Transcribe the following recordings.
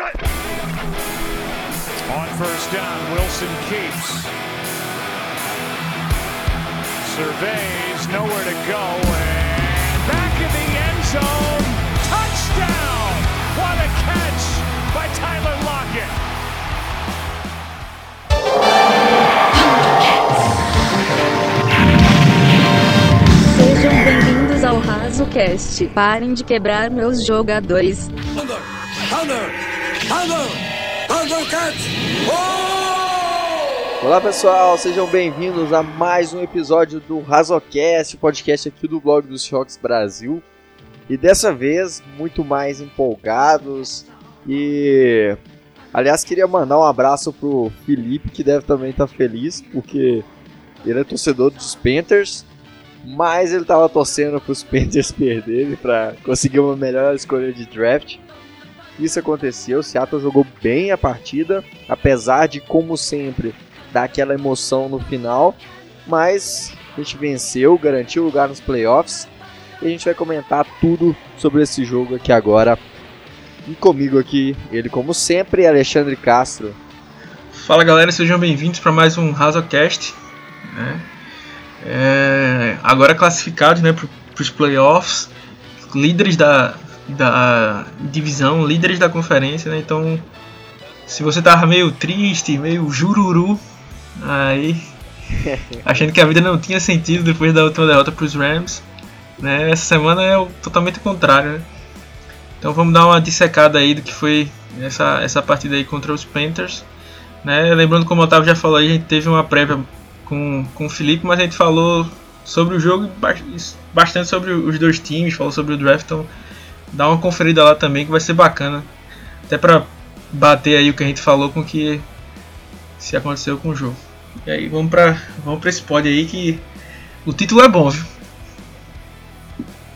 On first down, Wilson keeps. Surveys, nowhere to go, and back in the end zone. Touchdown! What a catch by Tyler Lockett. Sejam bem-vindos ao RazoCast. Parem de quebrar meus jogadores. Olá pessoal, sejam bem-vindos a mais um episódio do Razocast, podcast aqui do blog dos Shocks Brasil. E dessa vez, muito mais empolgados. E aliás, queria mandar um abraço pro Felipe, que deve também estar feliz, porque ele é torcedor dos Panthers, mas ele estava torcendo para os Panthers perderem para conseguir uma melhor escolha de draft. Isso aconteceu, Seattle jogou bem a partida, apesar de, como sempre, dar aquela emoção no final, mas a gente venceu, garantiu lugar nos playoffs e a gente vai comentar tudo sobre esse jogo aqui agora. E comigo aqui, ele como sempre, Alexandre Castro. Fala galera, sejam bem-vindos para mais um Razocast. Né? É, agora classificados né, para os playoffs, líderes da, da divisão, líderes da conferência. Né? Então, se você tava meio triste, meio jururu, aí achando que a vida não tinha sentido depois da última derrota para os Rams, né? essa semana é o, totalmente contrário. Né? Então vamos dar uma dissecada aí do que foi essa, essa partida aí contra os Panthers. Né? Lembrando, como o Otávio já falou, a gente teve uma prévia com, com o Felipe, mas a gente falou sobre o jogo bastante sobre os dois times, falou sobre o draft, então dá uma conferida lá também que vai ser bacana. Até pra bater aí o que a gente falou com o que se aconteceu com o jogo. E aí vamos pra, vamos pra esse pódio aí que o título é bom, viu?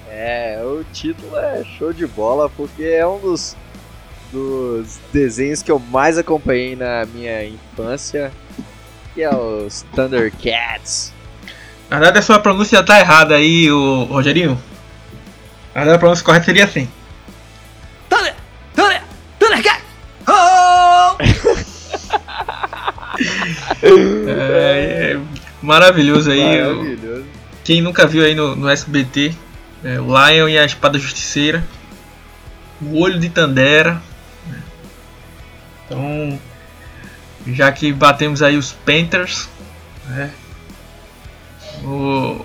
É, o título é show de bola porque é um dos, dos desenhos que eu mais acompanhei na minha infância, que é os Thundercats. Na verdade, a sua pronúncia tá errada aí, o Rogerinho. Na verdade, a pronúncia correta seria assim. Thunder! Thunder! Thundercat! Oh! É, é maravilhoso aí. Maravilhoso. Quem nunca viu aí no, no SBT, é, o Lion e a Espada Justiceira, o Olho de Tandera. né? Então, já que batemos aí os Panthers, né? O,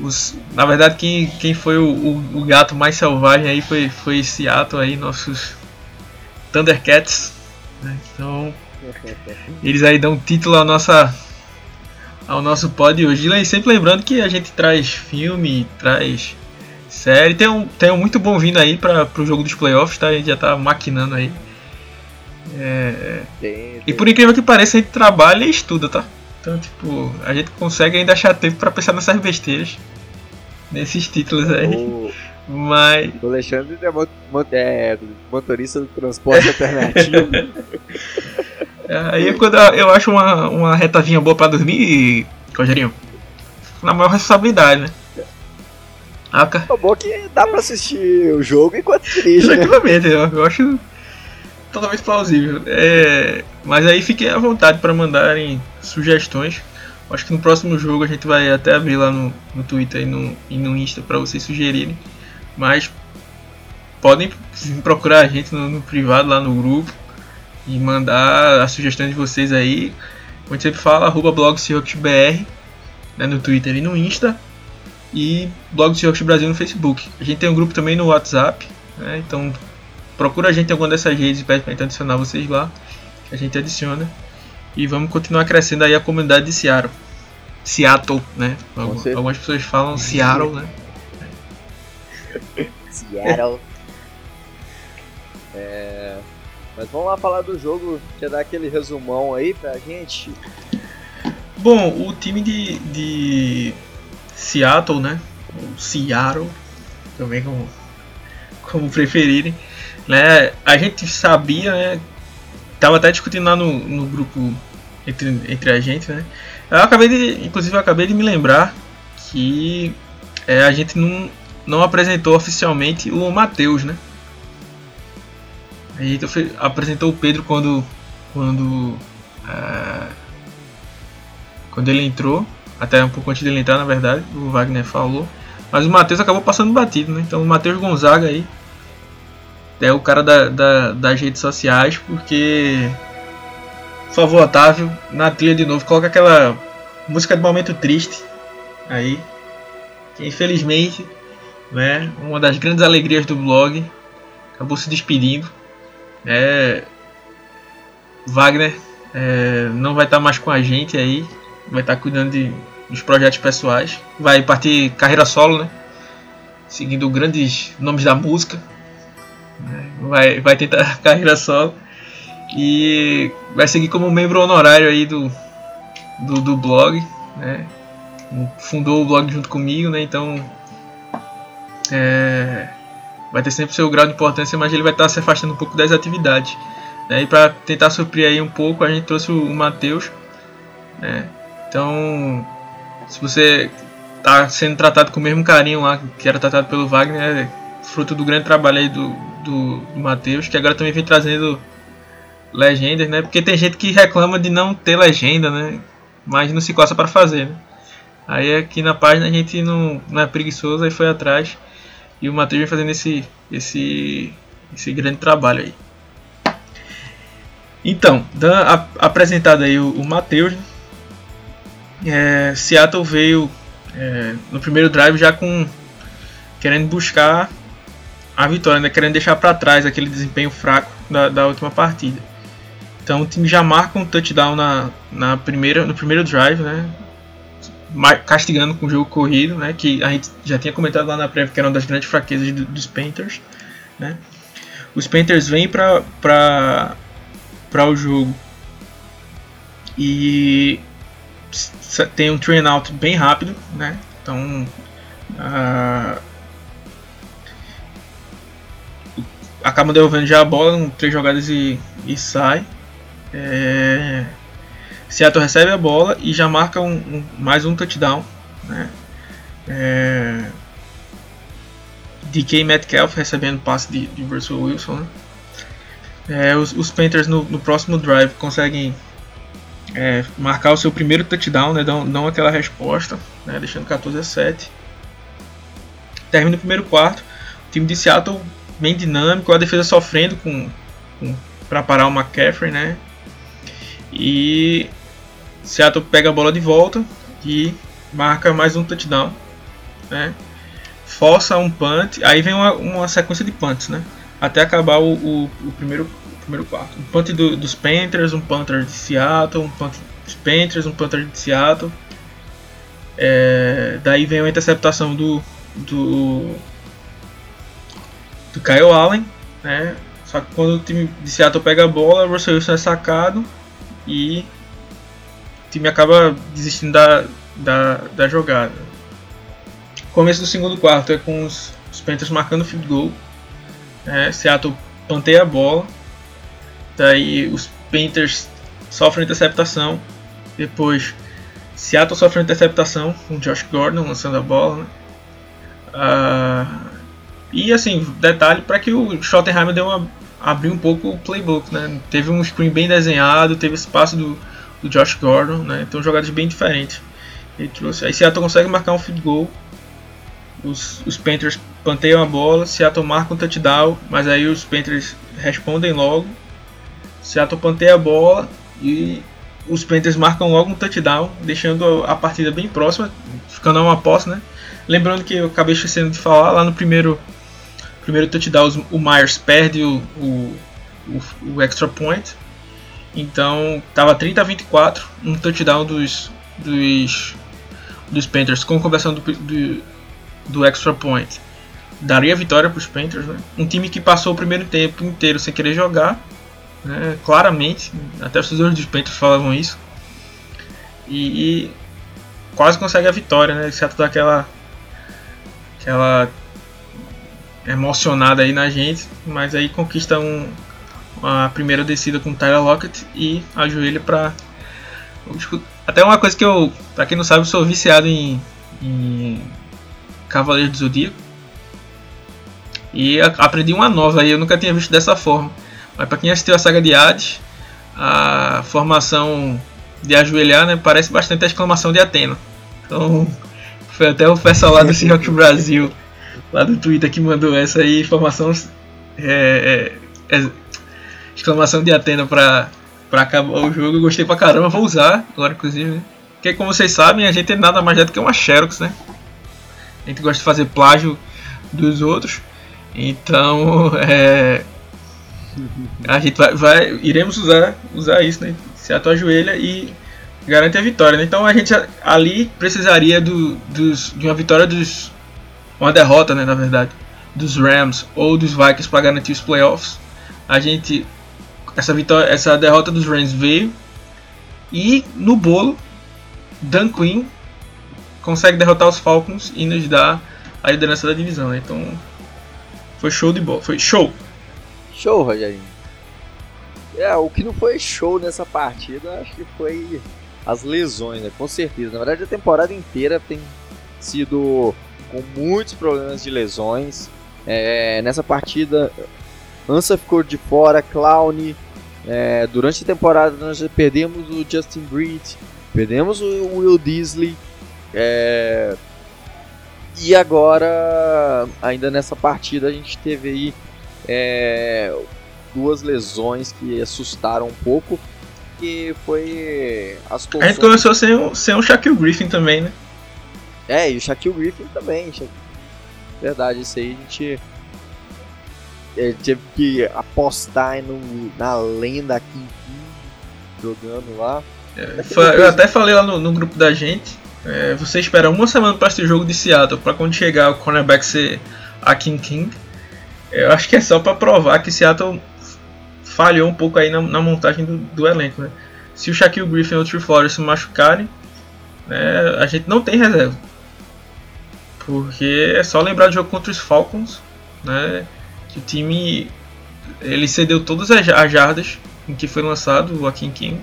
os, na verdade, quem, quem foi o, o, o gato mais selvagem aí foi, foi Seattle aí, nossos Thundercats. né? Então, eles aí dão título à nossa, ao nosso pod hoje. E sempre lembrando que a gente traz filme, traz série. Tem um, tem um muito bom vindo aí para o jogo dos playoffs, tá? A gente já tá maquinando aí. É, Tem, e por incrível que pareça, a gente trabalha e estuda, tá? Então, tipo, a gente consegue ainda achar tempo para pensar nessas besteiras. Nesses títulos aí. o, Mas. o Alexandre é, mo- mo- é motorista do transporte alternativo. Aí é quando eu acho uma, uma retazinha boa pra dormir, Rogerinho. Na maior responsabilidade, né? Ah, ca- É bom que dá pra assistir o jogo enquanto dirige, né? Tranquilamente, eu, eu acho totalmente plausível. É, mas aí fiquem à vontade para mandarem sugestões. Acho que no próximo jogo a gente vai até abrir lá no, no Twitter e no, e no Insta para vocês sugerirem. Mas podem procurar a gente no, no privado lá no grupo e mandar as sugestões de vocês aí. Como a gente sempre fala, arroba blog BR, né, no Twitter e no Insta. E blog Brasil no Facebook. A gente tem um grupo também no WhatsApp, né, então procura a gente em alguma dessas redes e pede gente adicionar vocês lá, que a gente adiciona. E vamos continuar crescendo aí a comunidade de Seattle. Seattle, né? Algum-. Algumas pessoas falam Seattle, né? Seattle. É, mas vamos lá falar do jogo, quer dar aquele resumão aí pra gente? Bom, o time de, de Seattle, né? Ou Seattle, também como, como preferirem. Né? A gente sabia, né? Tava até discutindo lá no, no grupo entre, entre a gente, né? Eu acabei de. Inclusive eu acabei de me lembrar que é, a gente não, não apresentou oficialmente o Matheus, né? Aí apresentou o Pedro quando quando é, quando ele entrou, até um pouco antes dele entrar, na verdade, o Wagner falou. Mas o Matheus acabou passando batido, né? Então o Matheus Gonzaga aí é o cara da, da, das redes sociais, porque. Por favor, Otávio, na trilha de novo, coloca aquela música de momento triste aí. Que infelizmente, né, uma das grandes alegrias do blog acabou se despedindo. É, Wagner é, não vai estar mais com a gente aí, vai estar cuidando de, dos projetos pessoais, vai partir carreira solo, né? Seguindo grandes nomes da música, né? vai, vai tentar carreira solo e vai seguir como membro honorário aí do, do, do blog, né? Fundou o blog junto comigo, né? Então é, vai ter sempre seu grau de importância, mas ele vai estar se afastando um pouco das atividades. Né? E para tentar suprir aí um pouco, a gente trouxe o, o Matheus. Né? Então, se você está sendo tratado com o mesmo carinho lá que era tratado pelo Wagner, fruto do grande trabalho aí do, do, do Matheus, que agora também vem trazendo legendas, né? Porque tem gente que reclama de não ter legenda, né? Mas não se coça para fazer, né? Aí aqui na página a gente não, não é preguiçoso, aí foi atrás. E o Matheus vem fazendo esse, esse, esse grande trabalho aí. Então, a, apresentado aí o, o Matheus, é, Seattle veio é, no primeiro drive já com querendo buscar a vitória, né? querendo deixar para trás aquele desempenho fraco da, da, última partida. Então o time já marca um touchdown na, na primeira, no primeiro drive, né? castigando com o jogo corrido, né? que a gente já tinha comentado lá na prévia que era uma das grandes fraquezas do, dos Panthers. Né? Os Panthers vêm para o jogo. E tem um train out bem rápido, né? Então uh, acaba devolvendo já a bola três jogadas e, e sai. É, Seattle recebe a bola e já marca um, um mais um touchdown. Né? É, DK Metcalf recebendo passe de, de Russell Wilson. Né? É, os, os, Panthers no, no, próximo drive conseguem é, marcar o seu primeiro touchdown, né, dão, dão aquela resposta, né, deixando 14 a 7. Termina o primeiro quarto, o time de Seattle bem dinâmico, a defesa sofrendo com, com para parar o McCaffrey, né? E Seattle pega a bola de volta e marca mais um touchdown, né? Força um punt, aí vem uma, uma sequência de punts, né? até acabar o, o, o primeiro, o primeiro quarto. Um punt do, dos Panthers, um Panther de Seattle, um punt dos Panthers, um Panther de Seattle. É, daí vem a interceptação do, do, do Kyle Allen, né? Só que quando o time de Seattle pega a bola, o Russell Wilson é sacado e o time acaba desistindo da, da, da jogada. começo do segundo quarto é com os, os Panthers marcando field goal é, Seattle planteia a bola. Daí os Panthers sofrem interceptação. Depois Seattle sofre interceptação com Josh Gordon lançando a bola. Né? Ah, e assim, detalhe para que o Schottenheimer deu uma, abriu um pouco o playbook. Né? Teve um screen bem desenhado, teve passe do, do Josh Gordon. Né? Então jogadas bem diferentes. Ele trouxe. Aí Seattle consegue marcar um field goal. Os, os Panthers planteiam a bola, Seattle marca um touchdown, mas aí os Panthers respondem logo. Seattle planteia a bola e os Panthers marcam logo um touchdown, deixando a partida bem próxima, ficando a uma posse, né? Lembrando que eu acabei esquecendo de falar, lá no primeiro, primeiro touchdown o Myers perde o, o, o, o extra point. Então estava 30 a 24, um touchdown dos, dos, dos Panthers com conversão do, do, do extra point daria vitória para os Panthers. Né? Um time que passou o primeiro tempo inteiro sem querer jogar, né? claramente, até os torcedores dos Panthers falavam isso. E, e, quase consegue a vitória, né? Exceto daquela aquela emocionada aí na gente, mas aí conquista um, uma primeira descida com Tyler Lockett e ajoelha para até uma coisa que eu, para quem não sabe, eu sou viciado em, em Cavaleiro do Zodíaco. E aprendi uma nova aí, eu nunca tinha visto dessa forma. Mas para quem assistiu a saga de Hades, a formação de ajoelhar né, parece bastante a exclamação de Atena. Então, foi até o pessoal lá do Seahawks Brasil, lá do Twitter, que mandou essa aí, informação. É, é, é, exclamação de Atena pra, pra acabar o jogo. Eu gostei pra caramba, vou usar agora, inclusive. Né? Porque, como vocês sabem, a gente é nada mais é do que uma Xerox, né? A gente gosta de fazer plágio dos outros. Então, é, a gente vai, vai, iremos usar, usar isso, né? Se ajoelha e garante a vitória. Né? Então a gente ali precisaria do, dos, de uma vitória dos. Uma derrota, né, na verdade, dos Rams ou dos Vikings para garantir os playoffs. A gente. Essa, vitória, essa derrota dos Rams veio. E no bolo, Dan Quinn consegue derrotar os Falcons e nos dá a liderança da divisão. Né? Então foi show de bola. Foi show! Show, Rogerinho. É, o que não foi show nessa partida, acho que foi as lesões, né? Com certeza. Na verdade, a temporada inteira tem sido com muitos problemas de lesões. É, nessa partida, Ansa ficou de fora, Clown. É, durante a temporada, nós perdemos o Justin Breed, perdemos o Will Disley. É, e agora, ainda nessa partida, a gente teve aí é, duas lesões que assustaram um pouco que foi as A gente começou sem, sem um Shaquille Griffin também, né? É, e o Shaquille Griffin também. Verdade, isso aí a gente é, teve que apostar no, na lenda aqui jogando lá. É, eu até falei lá no, no grupo da gente. É, você espera uma semana para esse jogo de Seattle para quando chegar o cornerback ser a King King. Eu acho que é só para provar que Seattle falhou um pouco aí na, na montagem do, do, elenco. Né? Se o Shaquille Griffin e o Trey Flores se machucarem, né, a gente não tem reserva. Porque é só lembrar do jogo contra os Falcons, né, que o time ele cedeu todas as, as jardas em que foi lançado o Akin King.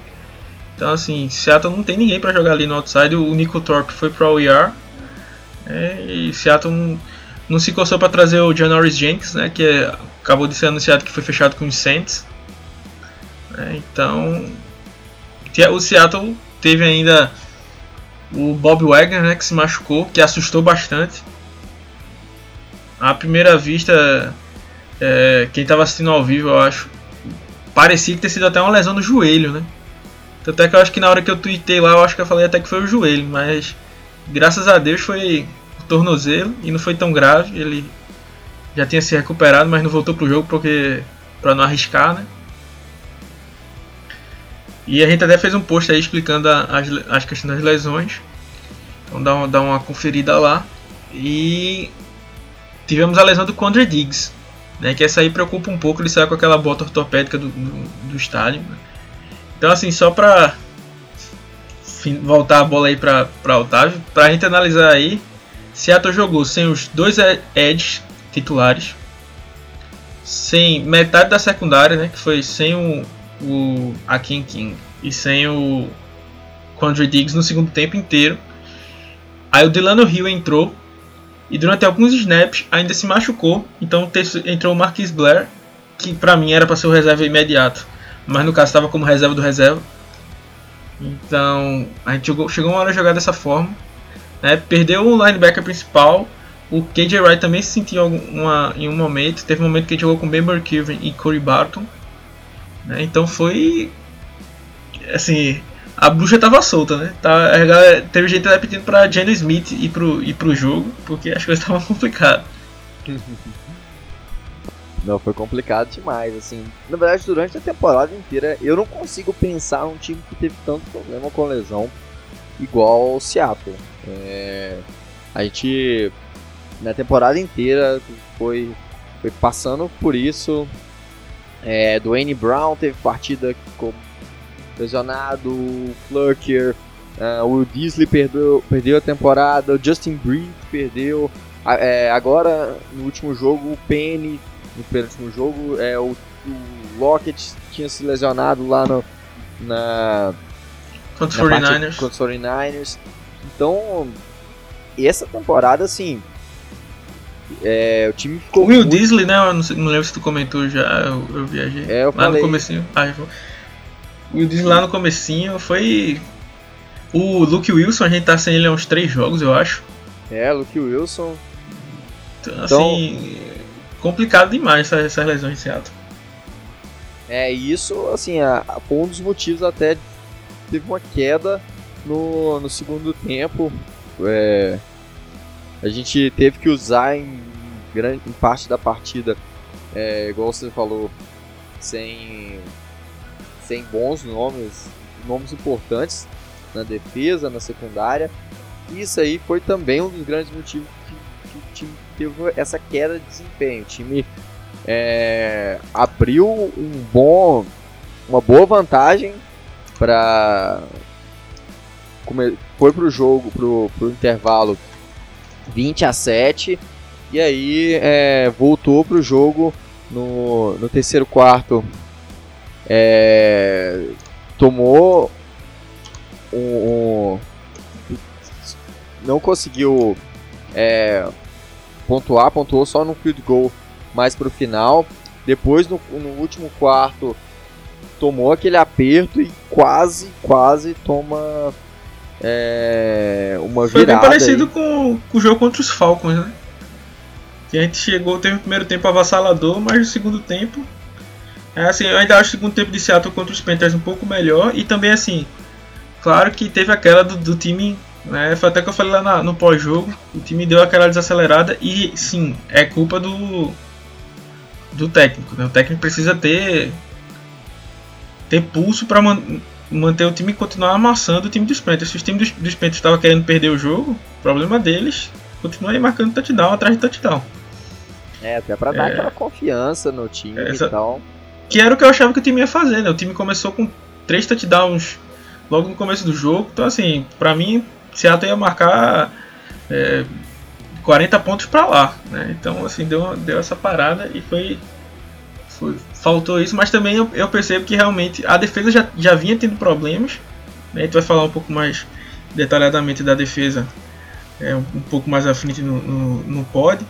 Então assim, Seattle não tem ninguém para jogar ali no outside. O Nico Thorpe foi para o OER. Né, e Seattle não, se coçou para trazer o Janoris Jenks, né, que é, acabou de ser anunciado que foi fechado com os Saints. É, então, o Seattle teve ainda o Bob Wagner, né, que se machucou, que assustou bastante. À primeira vista, é, quem estava assistindo ao vivo, eu acho, parecia que ter sido até uma lesão no joelho, né? Tanto é que eu acho que na hora que eu tuitei lá, eu acho que eu falei até que foi o joelho, mas graças a Deus foi o tornozelo e não foi tão grave. Ele já tinha se recuperado, mas não voltou pro jogo porque para não arriscar, né? E a gente até fez um post aí explicando as, as questões das lesões. Então dá dá uma conferida lá. E tivemos a lesão do Condre Diggs. Né, que essa aí preocupa um pouco, ele saiu com aquela bota ortopédica do, do, do estádio. Então assim, só pra voltar a bola aí pra, pra Otávio, pra gente analisar aí, Seattle jogou sem os dois edges titulares, sem metade da secundária, né, que foi sem o, o Akin King e sem o Quandre Diggs no segundo tempo inteiro. Aí o Delano Hill entrou e durante alguns snaps ainda se machucou. Então entrou o Marquis Blair, que pra mim era para ser o reserva imediato, mas no caso estava como reserva do reserva. Então a gente jogou, chegou uma hora a jogar dessa forma. Né? Perdeu o linebacker principal. O KJ Wright também se sentiu uma, em um momento. Teve um momento que ele jogou com Ben Burkirven e Corey Barton. Né? Então foi. Assim, a bruxa tava solta, né? Tá, a galera, teve gente até pedindo pra Jenny Smith ir pro, ir pro jogo, porque as coisas estavam complicadas. Não, foi complicado demais, assim. Na verdade, durante a temporada inteira, eu não consigo pensar um time que teve tanto problema com lesão igual o Seattle. É, a gente, na temporada inteira, foi, foi passando por isso. É, Dwayne Brown teve partida ficou lesionado, o Flurker, uh, o Disley perdeu, perdeu a temporada, Justin Breed perdeu. É, agora, no último jogo, o Penny, no penúltimo jogo, é, o, o Lockett tinha se lesionado lá no, na. Contra os 49ers. Contra os 49ers. Então, essa temporada, assim, É, o time ficou O Will muito- Disley, né? Eu não, sei- não lembro se tu comentou já, eu, eu viajei. É, eu lá falei. no comecinho. Ah, eu o Will Disley lá no comecinho foi. O Luke Wilson, a gente tá sem ele há uns três jogos, eu acho. É, Luke Wilson. Então, Então- assim. Complicado demais essa- essas lesões de Seattle. É, isso, assim, a- a- um dos motivos até teve uma queda no, no segundo tempo. É, a gente teve que usar em, grande, em parte da partida, é, igual você falou, sem, sem bons nomes, nomes importantes na defesa, na secundária. Isso aí foi também um dos grandes motivos que, que o time teve essa queda de desempenho. O time é, abriu um bom, uma boa vantagem para foi pro jogo, pro, pro intervalo 20 a 7 e aí é, voltou pro jogo no, no terceiro quarto é, tomou um, um- não conseguiu é, pontuar, pontuou só no field goal mais pro final. Depois, no, no último quarto, tomou aquele aperto e quase, quase toma é, uma Foi bem virada. parecido aí. com, com o jogo contra os Falcons, né? Que a gente chegou, teve o primeiro tempo avassalador, mas no segundo tempo. É assim, eu ainda acho o segundo tempo de Seattle contra os Panthers um pouco melhor. E também assim, claro que teve aquela do, do time. Né, foi até que eu falei lá na- no pós-jogo. O time deu aquela desacelerada e sim, é culpa do. Do técnico. Né? O técnico precisa ter. Ter pulso para manter o time e continuar amassando o time dos Panthers. Se os times dos, dos Panthers estavam querendo perder o jogo, problema deles. Continua aí marcando touchdown atrás de touchdown. É, até pra dar É. aquela confiança no time Essa- e tal. Que era o que eu achava que o time ia fazer, né? O time começou com três touchdowns logo no começo do jogo. Então, assim, pra mim, Seattle ia marcar é, 40 pontos pra lá, né? Então, assim, deu, deu essa parada e foi, foi- Faltou isso, mas também eu, eu percebo que realmente a defesa já, já vinha tendo problemas. Né? A gente vai falar um pouco mais detalhadamente da defesa é, um, pouco mais à frente no, no, no pod.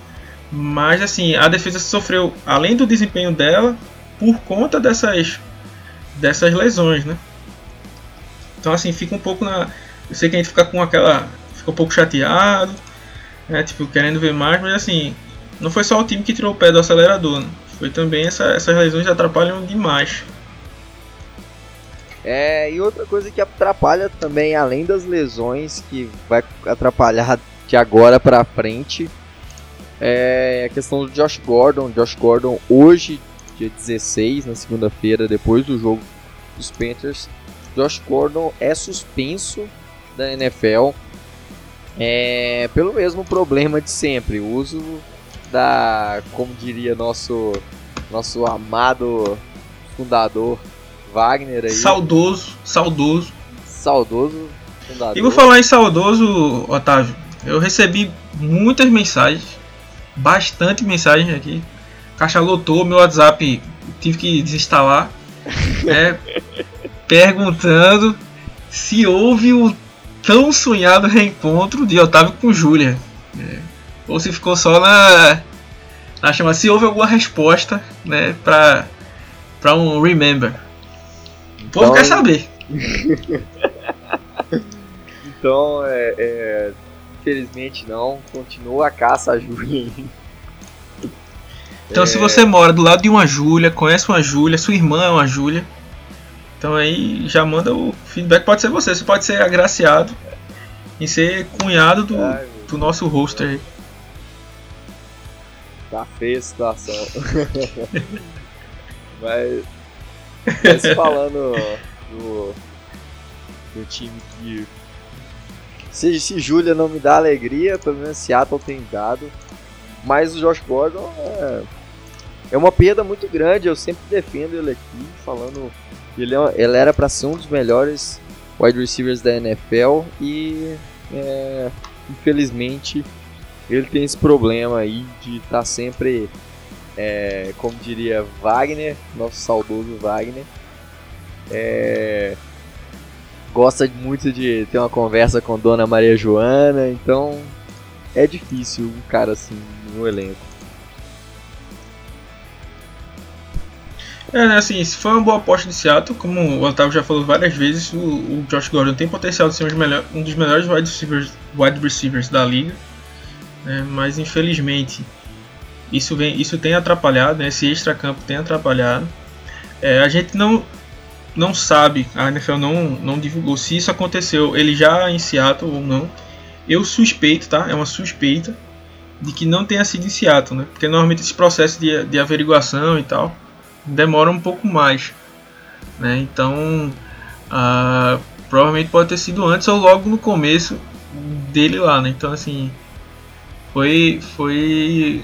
Mas assim, a defesa sofreu, além do desempenho dela, por conta dessas, dessas lesões, né? Então assim, fica um pouco na. Eu sei que a gente fica com aquela. Fica um pouco chateado, né? Tipo, querendo ver mais, mas assim, não foi só o time que tirou o pé do acelerador, né? Foi também essa, essas lesões atrapalham demais. É, e outra coisa que atrapalha também, além das lesões, que vai atrapalhar de agora pra frente, é a questão do Josh Gordon. Josh Gordon, hoje, dia 16, na segunda-feira, depois do jogo dos Panthers, Josh Gordon é suspenso da NFL é, pelo mesmo problema de sempre, uso da, como diria nosso, nosso amado fundador Wagner aí. Saudoso, saudoso. saudoso fundador. E vou falar em saudoso, Otávio. Eu recebi muitas mensagens, bastante mensagens aqui. Caixa lotou, meu WhatsApp tive que desinstalar, né, perguntando se houve o tão sonhado reencontro de Otávio com Júlia. né, ou se ficou só na, na chama, se houve alguma resposta, né, pra, pra um remember. O povo Então- quer saber. Então, é, é, infelizmente não, continua a caça a Júlia. Então, se você mora do lado de uma Júlia, conhece uma Júlia, sua irmã é uma Júlia, então aí já manda o feedback. Pode ser você, você pode ser agraciado em ser cunhado do, Ai, do nosso roster. Tá feia a situação. mas, mas falando do, do time que. Se, se Júlia não me dá alegria, pelo menos Seattle tem dado. Mas o Josh Gordon é, é uma perda muito grande. Eu sempre defendo ele aqui, falando. Ele, é- ele era para ser um dos melhores wide receivers da NFL e é, infelizmente ele tem esse problema aí de estar sempre, é, como diria Wagner, nosso saudoso Wagner, é, gosta muito de ter uma conversa com Dona Maria Joana, então é difícil um cara assim no elenco. É, né, assim, se foi uma boa aposta de Seattle, como o Otávio já falou várias vezes, o, o Josh Gordon tem potencial de ser um dos, um dos melhores wide receivers, wide receivers da liga, né, mas infelizmente isso, vem, isso tem atrapalhado, né, esse extra-campo tem atrapalhado. É, a gente não, não sabe, a NFL não, não divulgou se isso aconteceu, ele já em Seattle ou não. Eu suspeito, tá? É uma suspeita de que não tenha sido em Seattle, né? Porque normalmente esse processo de, de averiguação e tal demora um pouco mais, né? Então, provavelmente pode ter sido antes ou logo no começo dele lá, né? Então, assim, foi, foi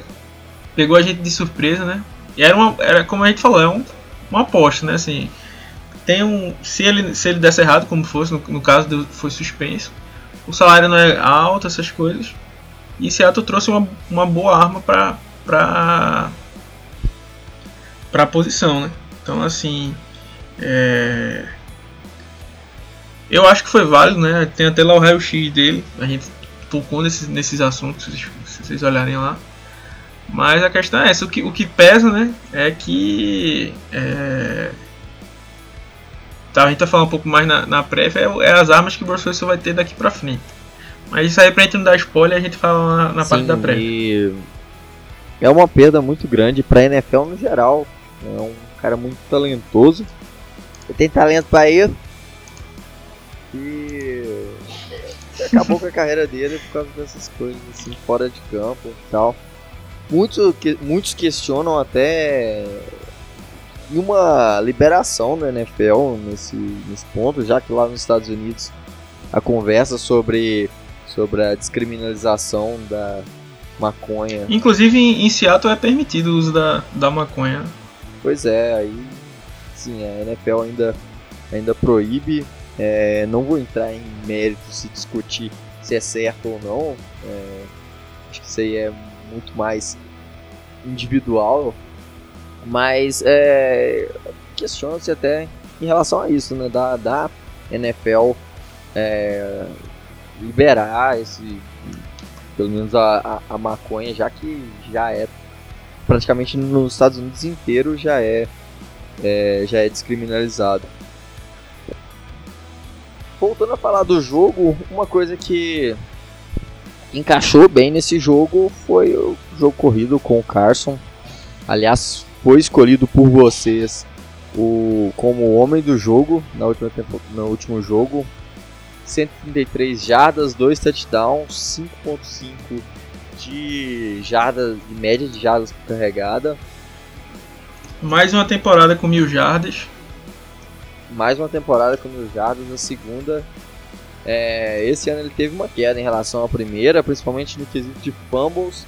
pegou a gente de surpresa, né? E era uma, era como a gente falou, é um, uma aposta, né? Assim, tem um, se ele se ele desse errado, como fosse no, no caso foi suspenso, o salário não é alto, essas coisas. E Seattle trouxe uma, uma boa arma para para para a posição, né? Então assim, é... eu acho que foi válido, né? Tem até lá o raio-x dele, a gente tocou nesses, nesses assuntos, se vocês olharem lá. Mas a questão é essa, o que, o que pesa, né, é que é... Tá, a gente vai falar um pouco mais na, na prévia, é, é, as armas que o Bruce vai ter daqui pra frente. Mas isso aí pra gente não dar spoiler, a gente fala na, na Sim, parte da prévia. É uma perda muito grande pra NFL no geral. É um cara muito talentoso. Ele tem talento pra ir. E acabou com a carreira dele por causa dessas coisas assim, fora de campo e tal. Muitos, que, muitos questionam até uma liberação da NFL nesse, nesse ponto, já que lá nos Estados Unidos a conversa sobre, sobre a descriminalização da maconha. Inclusive em Seattle é permitido o uso da, da maconha. Pois é, aí sim, a NFL ainda, ainda proíbe. É, não vou entrar em mérito se discutir se é certo ou não. É, acho que isso aí é muito mais individual, mas é, questiona-se até em relação a isso, né, da, da NFL é, liberar esse, pelo menos a, a, a, maconha, já que já é praticamente nos Estados Unidos inteiro já é, é já é descriminalizado. Voltando a falar do jogo, uma coisa que encaixou bem nesse jogo foi o jogo corrido com o Carson. Aliás, foi escolhido por vocês o, como o homem do jogo na última tempo, no último jogo. 133 jardas, 2 touchdowns, 5.5 de jardas, de média de jardas por carregada. Mais uma temporada com mil jardas. Mais uma temporada com mil jardas, a segunda é, esse ano ele teve uma queda em relação à primeira, principalmente no quesito de fumbles,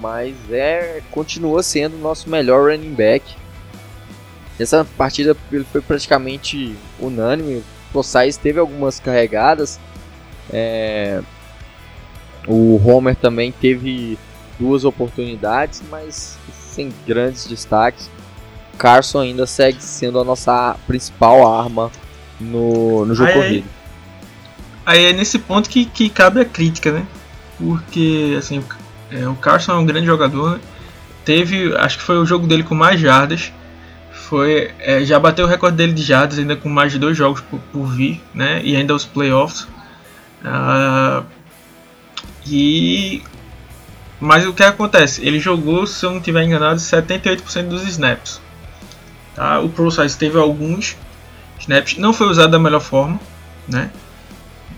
mas é continua sendo o nosso melhor running back. Essa partida ele foi praticamente unânime. O Sais teve algumas carregadas. É, o Homer também teve duas oportunidades, mas sem grandes destaques. Carson ainda segue sendo a nossa principal arma no, no jogo corrido. Aí é nesse ponto que, que cabe a crítica, né? Porque, assim, é, o Carson é um grande jogador? Teve, acho que foi o jogo dele com mais jardas. Foi, é, já bateu o recorde dele de jardas, ainda com mais de dois jogos por, por vir, né? E ainda os playoffs. Ah, e mas o que acontece? Ele jogou, se eu não estiver enganado, 78% dos snaps. Tá? O Pro Size teve alguns snaps, não foi usado da melhor forma, né?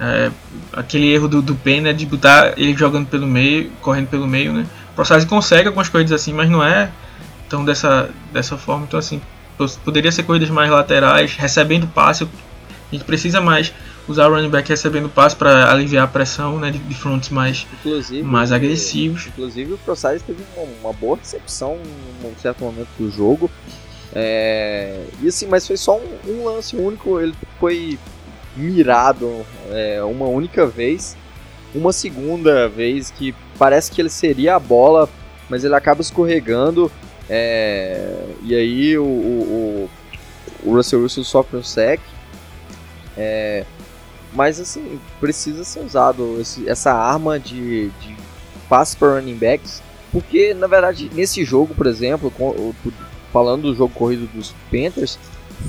É, aquele erro do, do Pen, né, de botar ele jogando pelo meio, correndo pelo meio, né? O Process consegue algumas coisas assim, mas não é tão dessa, dessa forma. Então, assim, poderia ser corridas mais laterais, recebendo passe. A gente precisa mais usar o running back recebendo passe para aliviar a pressão né, de, de fronts mais, inclusive, mais agressivos. Inclusive, o Process teve uma, uma, boa recepção em um certo momento do jogo. É, e assim, mas foi só um, um lance único. Ele foi mirado é, uma única vez. Uma segunda vez que parece que ele seria a bola, mas ele acaba escorregando. É, e aí o, o, o, Russell Wilson sofre um sec. É, mas assim, precisa ser usado esse, essa arma de, de passes para running backs, porque na verdade nesse jogo, por exemplo, falando do jogo corrido dos Panthers,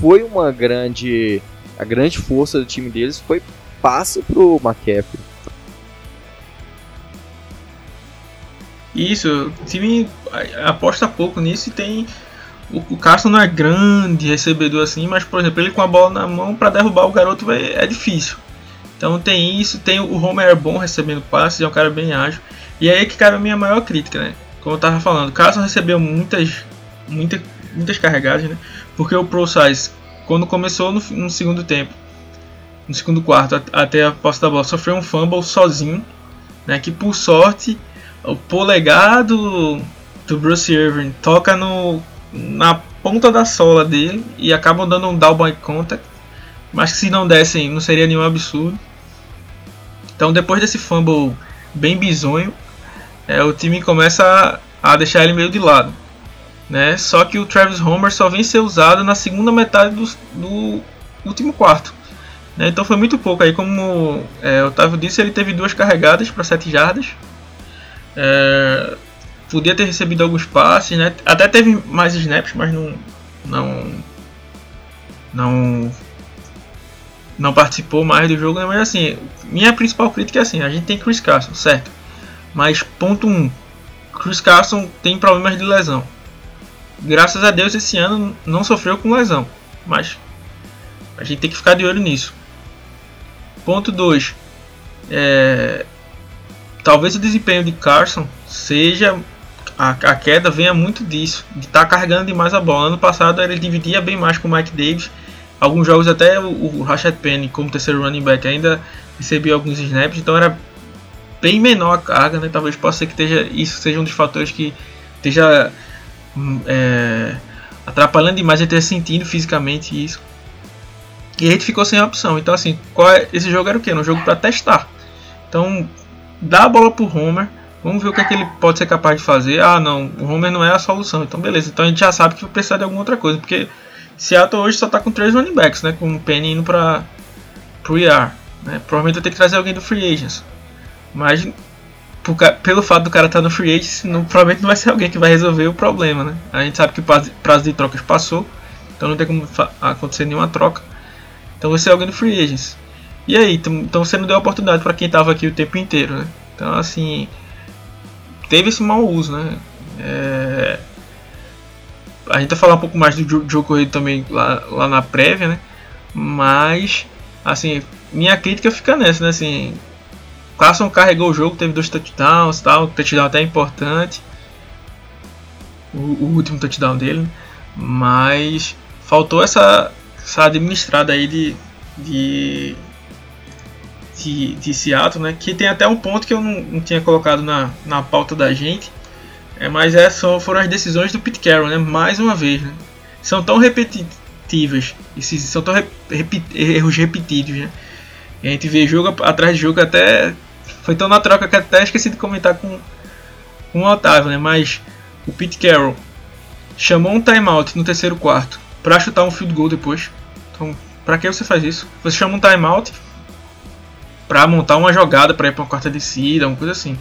foi uma grande a grande força do time deles foi passe pro McCaffrey. Isso, o time aposta pouco nisso e tem. O, Carson não é grande recebedor assim, mas por exemplo, ele com a bola na mão para derrubar o garoto é, é, difícil. Então tem isso, tem o Homer é bom recebendo passes, é um cara bem ágil. E aí é que cabe a minha maior crítica, né? Como eu tava falando, o Carson recebeu muitas, muita, muitas carregadas, né? Porque o Pro Size, quando começou no, no segundo tempo, no segundo quarto, até a posse da bola, sofreu um fumble sozinho, né? Que por sorte o polegar do, do Bruce Irving toca no, na ponta da sola dele e acabam dando um down by contact. Mas que se não dessem, não seria nenhum absurdo. Então depois desse fumble bem bizonho, é, o time começa a, a, deixar ele meio de lado. Né? Só que o Travis Homer só vem ser usado na segunda metade do, do último quarto. Né? Então foi muito pouco aí, como é, o Otávio disse, ele teve duas carregadas para 7 jardas. É, podia ter recebido alguns passes, né? Até teve mais snaps, mas não não não não participou mais do jogo, né? mas assim, minha principal crítica é assim, a gente tem Chris Carson, certo? Mas ponto 1, um, Chris Carson tem problemas de lesão. Graças a Deus esse ano não sofreu com lesão, mas a gente tem que ficar de olho nisso. Ponto 2, é, talvez o desempenho de Carson seja a, a queda venha muito disso, de estar tá carregando demais a bola. Ano passado ele dividia bem mais com o Mike Davis. Alguns jogos até o, o Rashad Penny como terceiro running back ainda recebia alguns snaps, então era bem menor a carga, né? Talvez possa ser que esteja, isso seja um dos fatores que esteja é, atrapalhando demais ele ter sentindo fisicamente isso. E a gente ficou sem opção. Então assim, é, esse jogo era o que? Era um jogo para testar. Então dá a bola pro Homer. Vamos ver o que, é que ele pode ser capaz de fazer. Ah, não, o Homer não é a solução. Então, beleza. Então a gente já sabe que vai precisar de alguma outra coisa. Porque Seattle hoje só tá com três running backs, né? Com o Penny indo para pro IR. Né? Provavelmente vai ter que trazer alguém do Free Agents. Mas por, pelo fato do cara estar tá no Free Agents, não, provavelmente não vai ser alguém que vai resolver o problema, né? A gente sabe que o prazo de trocas passou. Então não tem como acontecer nenhuma troca. Então vai ser alguém do Free Agents. E aí, então você não deu oportunidade para quem estava aqui o tempo inteiro, né? Então, assim, teve esse mau uso, né? É... A gente vai falar um pouco mais do jogo corrido também lá, lá na prévia, né? Mas, assim, minha crítica fica nessa, né? Assim, Carson carregou o jogo, teve dois touchdowns, tal, touchdown até importante. O, o último touchdown dele, mas faltou essa, essa administrada aí de, de de, de Seattle, né? Que tem até um ponto que eu não, não tinha colocado na, na pauta da gente. É, mas é, só, foram as decisões do Pete Carroll, né? Mais uma vez, né? São tão repetitivas, esses, são tão rep, erros repetidos, né? E a gente vê jogo atrás de jogo até. Foi tão na troca que até esqueci de comentar com, com o Otávio, né? Mas o Pete Carroll chamou um timeout no terceiro quarto para chutar um field goal depois. Então, para que você faz isso? Você chama um timeout para montar uma jogada para ir para uma quarta descida, uma coisa assim.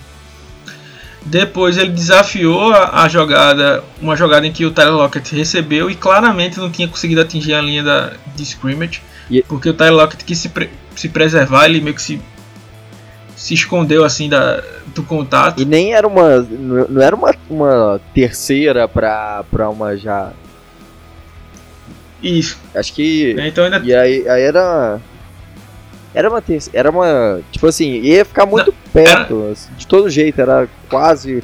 Depois ele desafiou a, a, jogada, uma jogada em que o Tyler Lockett recebeu e claramente não tinha conseguido atingir a linha da, de scrimmage, porque o Tyler Lockett quis se, pre, se preservar, ele meio que se, se escondeu assim da, do contato. E nem era uma, não era uma, uma terceira para uma já. Isso. Acho que. É, então ainda... E aí, aí era era uma terça, era uma. Tipo assim, ia ficar muito não, perto. Era... Assim, de todo jeito, era quase.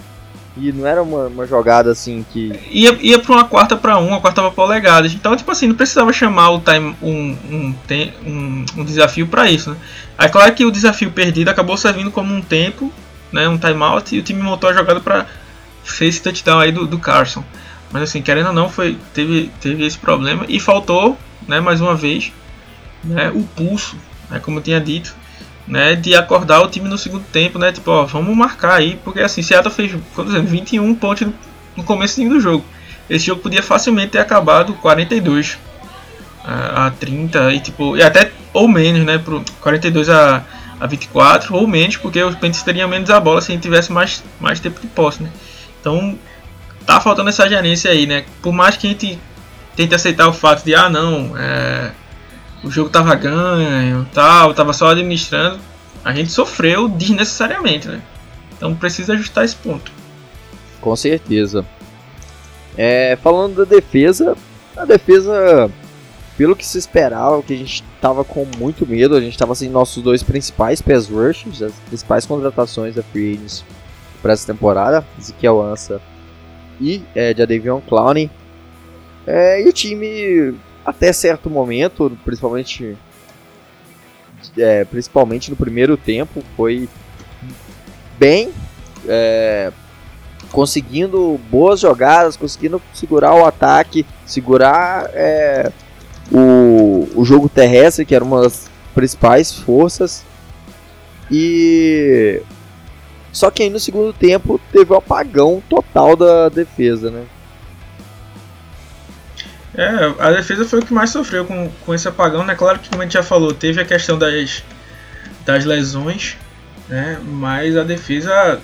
E não era uma, uma jogada assim que. Ia, ia pra uma quarta para um, uma quarta pra polegadas. Então, tipo assim, não precisava chamar o time, um, um, um, um desafio para isso, né? Aí, claro que o desafio perdido acabou servindo como um tempo, né? Um timeout, e o time montou a jogada para ser esse touchdown aí do, do Carson. Mas assim, querendo ou não, foi, teve, teve esse problema. E faltou, né, mais uma vez, né, o pulso né, como eu tinha dito, né, de acordar o time no segundo tempo, né, tipo, ó, vamos marcar aí, porque assim, Seattle fez, quando dizendo, 21 pontos no começo do jogo. Esse jogo podia facilmente ter acabado 42 a, a 30 e tipo, e até ou menos, né, pro 42 a a 24 ou menos, porque os Panthers teriam menos a bola se a gente tivesse mais, mais tempo de posse, né? Então tá faltando essa gerência aí, né? Por mais que a gente tente aceitar o fato de ah não, é, o jogo tava ganho, tal, tava só administrando, a gente sofreu desnecessariamente, né? Então precisa ajustar esse ponto. Com certeza. É, falando da defesa, a defesa, pelo que se esperava, que a gente tava com muito medo, a gente tava sem nossos dois principais pass as principais contratações da Free Agents para essa temporada, Ezekiel Ansa e é, Jadavion Clowney. É, e o time, até certo momento, principalmente, é, principalmente no primeiro tempo, foi bem é, conseguindo boas jogadas, conseguindo segurar o ataque, segurar é, o, o jogo terrestre, que era uma das principais forças. E só que aí no segundo tempo teve o um apagão total da defesa, né? É, a defesa foi o que mais sofreu com, com esse apagão, né? Claro que como a gente já falou, teve a questão das, das lesões, né? Mas a defesa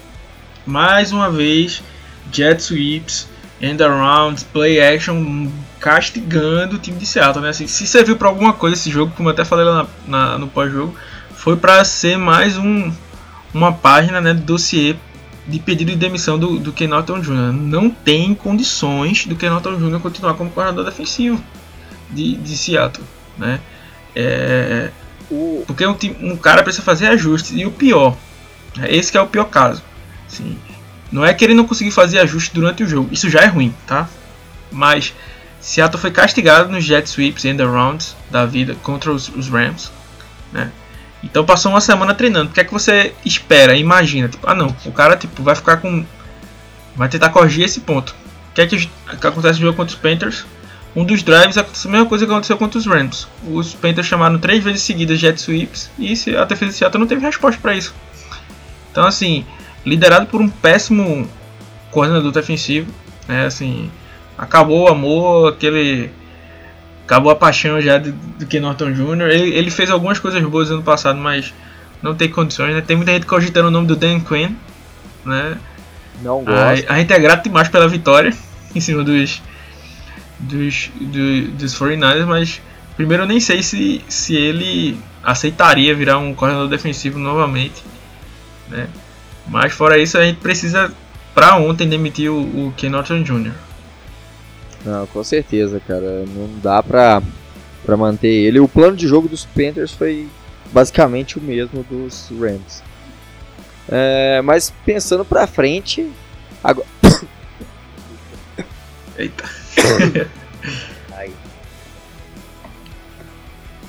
mais uma vez, jet sweeps, end arounds, play action, castigando o time de Seattle, né? Assim, se serviu para alguma coisa esse jogo, como eu até falei lá na, na, no pós-jogo, foi para ser mais um, uma página né, do dossiê de pedido de demissão do, do Ken Norton Jr. Não tem condições do Ken Norton Jr. continuar como coordenador defensivo de, de Seattle, né? É, porque um, um cara precisa fazer ajustes e o pior, esse que é o pior caso Sim. Não é que ele não conseguiu fazer ajuste durante o jogo, isso já é ruim, tá? Mas Seattle foi castigado nos jet sweeps and rounds da vida contra os, os, Rams, né? Então passou uma semana treinando. O que é que você espera? Imagina, tipo, ah não, o cara tipo vai ficar com vai tentar corrigir esse ponto. O que é que, que acontece no jogo contra os Panthers? Um dos drives aconteceu a mesma coisa que aconteceu contra os Rams. Os Panthers chamaram três vezes seguidas jet sweeps e a defesa de Seattle não teve resposta para isso. Então assim, liderado por um péssimo coordenador defensivo, né? Assim, acabou o amor, aquele acabou a paixão já do, do Ken Norton Jr. Ele, ele, fez algumas coisas boas ano passado, mas não tem condições, né? Tem muita gente cogitando o nome do Dan Quinn, né? Não gosto. A, a gente é grato demais pela vitória em cima dos dos, do, dos 49ers, mas primeiro eu nem sei se, se ele aceitaria virar um coordenador defensivo novamente, né? Mas fora isso, a gente precisa para ontem demitir o, o Ken Norton Jr. Não, com certeza, cara. Não dá pra, pra manter ele. O plano de jogo dos Panthers foi basicamente o mesmo dos Rams. É, mas pensando pra frente. Agora. Eita.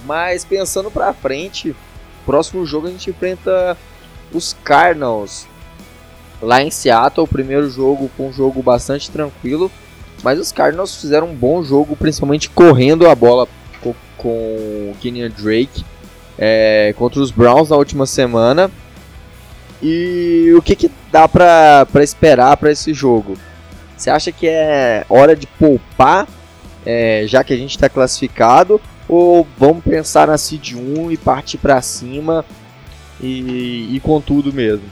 Mas pensando pra frente, próximo jogo a gente enfrenta os Cardinals lá em Seattle. O primeiro jogo foi um jogo bastante tranquilo, mas os Cardinals fizeram um bom jogo, principalmente correndo a bola com, com o Kenyon Drake é, contra os Browns na última semana. E o que, que dá para esperar para esse jogo? Você acha que é hora de poupar, é, já que a gente está classificado, ou vamos pensar na Seed 1 e partir para cima e, e com tudo mesmo.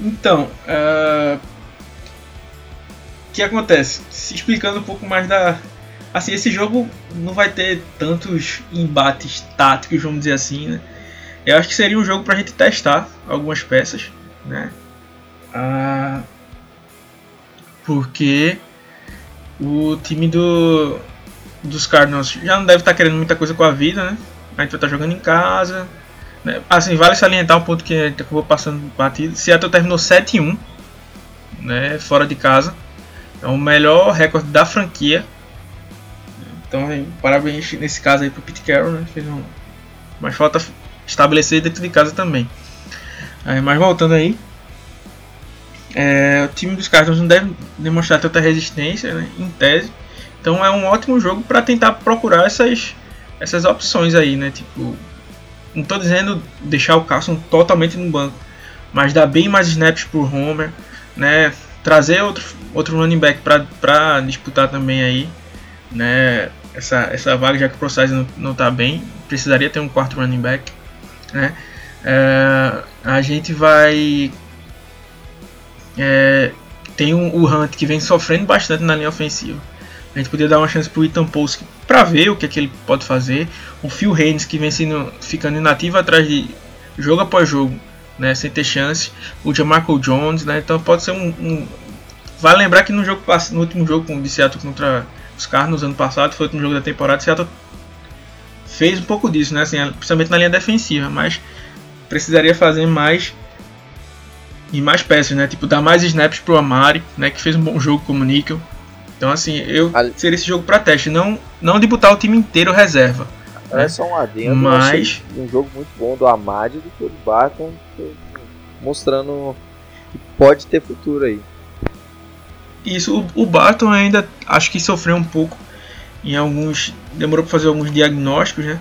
Então, uh, que acontece? Se explicando um pouco mais da. Assim, esse jogo não vai ter tantos embates táticos, vamos dizer assim, né? Eu acho que seria um jogo pra gente testar algumas peças, né? Uh, porque o time do, dos Cardinals já não deve estar tá querendo muita coisa com a vida, né? A gente vai estar tá jogando em casa, né? Assim, vale salientar um ponto que a gente acabou passando batido. Seattle terminou 7-1 né, fora de casa. É o melhor recorde da franquia. Então, parabéns nesse caso aí pro Pete Carroll, né? Fez um... Mas falta estabelecer dentro de casa também. Aí, mas voltando aí. É, o time dos Cardinals não deve demonstrar tanta resistência, né, em tese. Então é um ótimo jogo para tentar procurar essas, essas opções aí, né? Tipo, não estou dizendo deixar o Carson totalmente no banco, mas dar bem mais snaps por Homer, né? Trazer outro, outro running back para disputar também aí, né? Essa, essa vaga, já que o Process não, não tá bem, precisaria ter um quarto running back. Né? É, a gente vai. É, tem um, o Hunt que vem sofrendo bastante na linha ofensiva. A gente podia dar uma chance pro Ethan Post para ver o que, é que ele pode fazer. O Phil Haynes que vem sendo, ficando inativo atrás de jogo após jogo, né, sem ter chance. O Jamarco Jones, né, então pode ser um, um Vale lembrar que no jogo no último jogo com o Seattle contra os Cardinals ano passado, foi o último jogo da temporada, Seattle fez um pouco disso, né? Assim, principalmente na linha defensiva, mas precisaria fazer mais e mais peças, né? Tipo, dar mais snaps pro Amari, né? Que fez um bom jogo como Nickel. Então, assim, eu seria esse jogo para teste, não, não de botar o time inteiro reserva. É né? só um adendo, mas um jogo muito bom do Amadi do que do Barton, mostrando que pode ter futuro aí. Isso, o, Barton ainda acho que sofreu um pouco em alguns. Demorou para fazer alguns diagnósticos, né?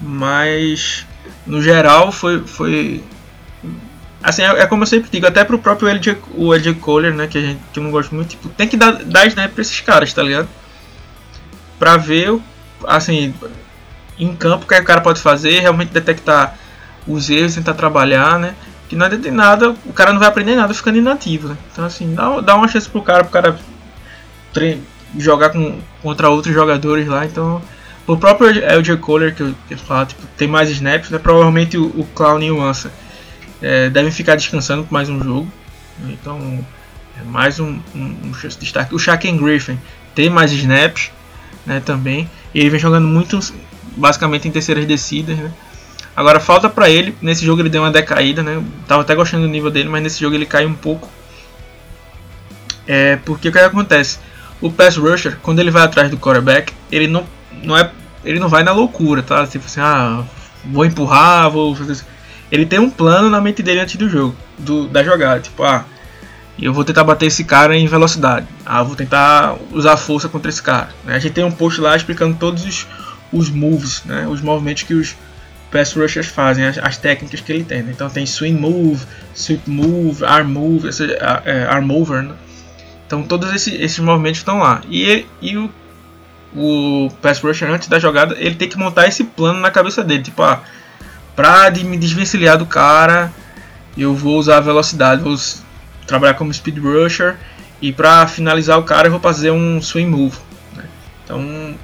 Mas no geral foi. foi assim, é, é como eu sempre digo, até pro próprio LJ, o LJ Kohler, né? Que, a gente, que eu não gosto muito, tipo, tem que dar, dar snap pra esses caras, tá ligado? Pra ver, assim, em campo o é que o cara pode fazer, realmente detectar os erros, tentar trabalhar, né? Que não adianta nada, o cara não vai aprender nada ficando inativo, né? Então assim, dá, dá uma chance pro cara, pro cara jogar com, contra outros jogadores lá, então o próprio LJ Kohler que eu, que eu falo, tipo, tem mais snaps, né? Provavelmente o, o Clown e o Ansa é, devem ficar descansando por mais um jogo. Então é mais um, um, um de destaque. O Shaquem Griffin tem mais snaps né, também. E ele vem jogando muito basicamente em terceiras descidas. Né? Agora falta para ele, nesse jogo ele deu uma decaída, né? tava até gostando do nível dele, mas nesse jogo ele cai um pouco. É, porque o que acontece? O pass rusher, quando ele vai atrás do quarterback, ele não, não é ele não vai na loucura, tá? Tipo assim, ah, vou empurrar, vou fazer isso. Ele tem um plano na mente dele antes do jogo, do, da jogada, tipo, ah, eu vou tentar bater esse cara em velocidade. Ah, vou tentar usar força contra esse cara. A gente tem um post lá explicando todos os, os moves, né? Os movimentos que os pass rushers fazem, as, as, técnicas que ele tem. Né? Então tem swing move, sweep move, arm move, esse, é, arm over. Né? Então todos esses, esses movimentos estão lá. E, e o, o pass rusher antes da jogada ele tem que montar esse plano na cabeça dele, tipo, ah, pra de me desvencilhar do cara, eu vou usar a velocidade, vou trabalhar como speed rusher e para finalizar o cara eu vou fazer um swing move. Né? Então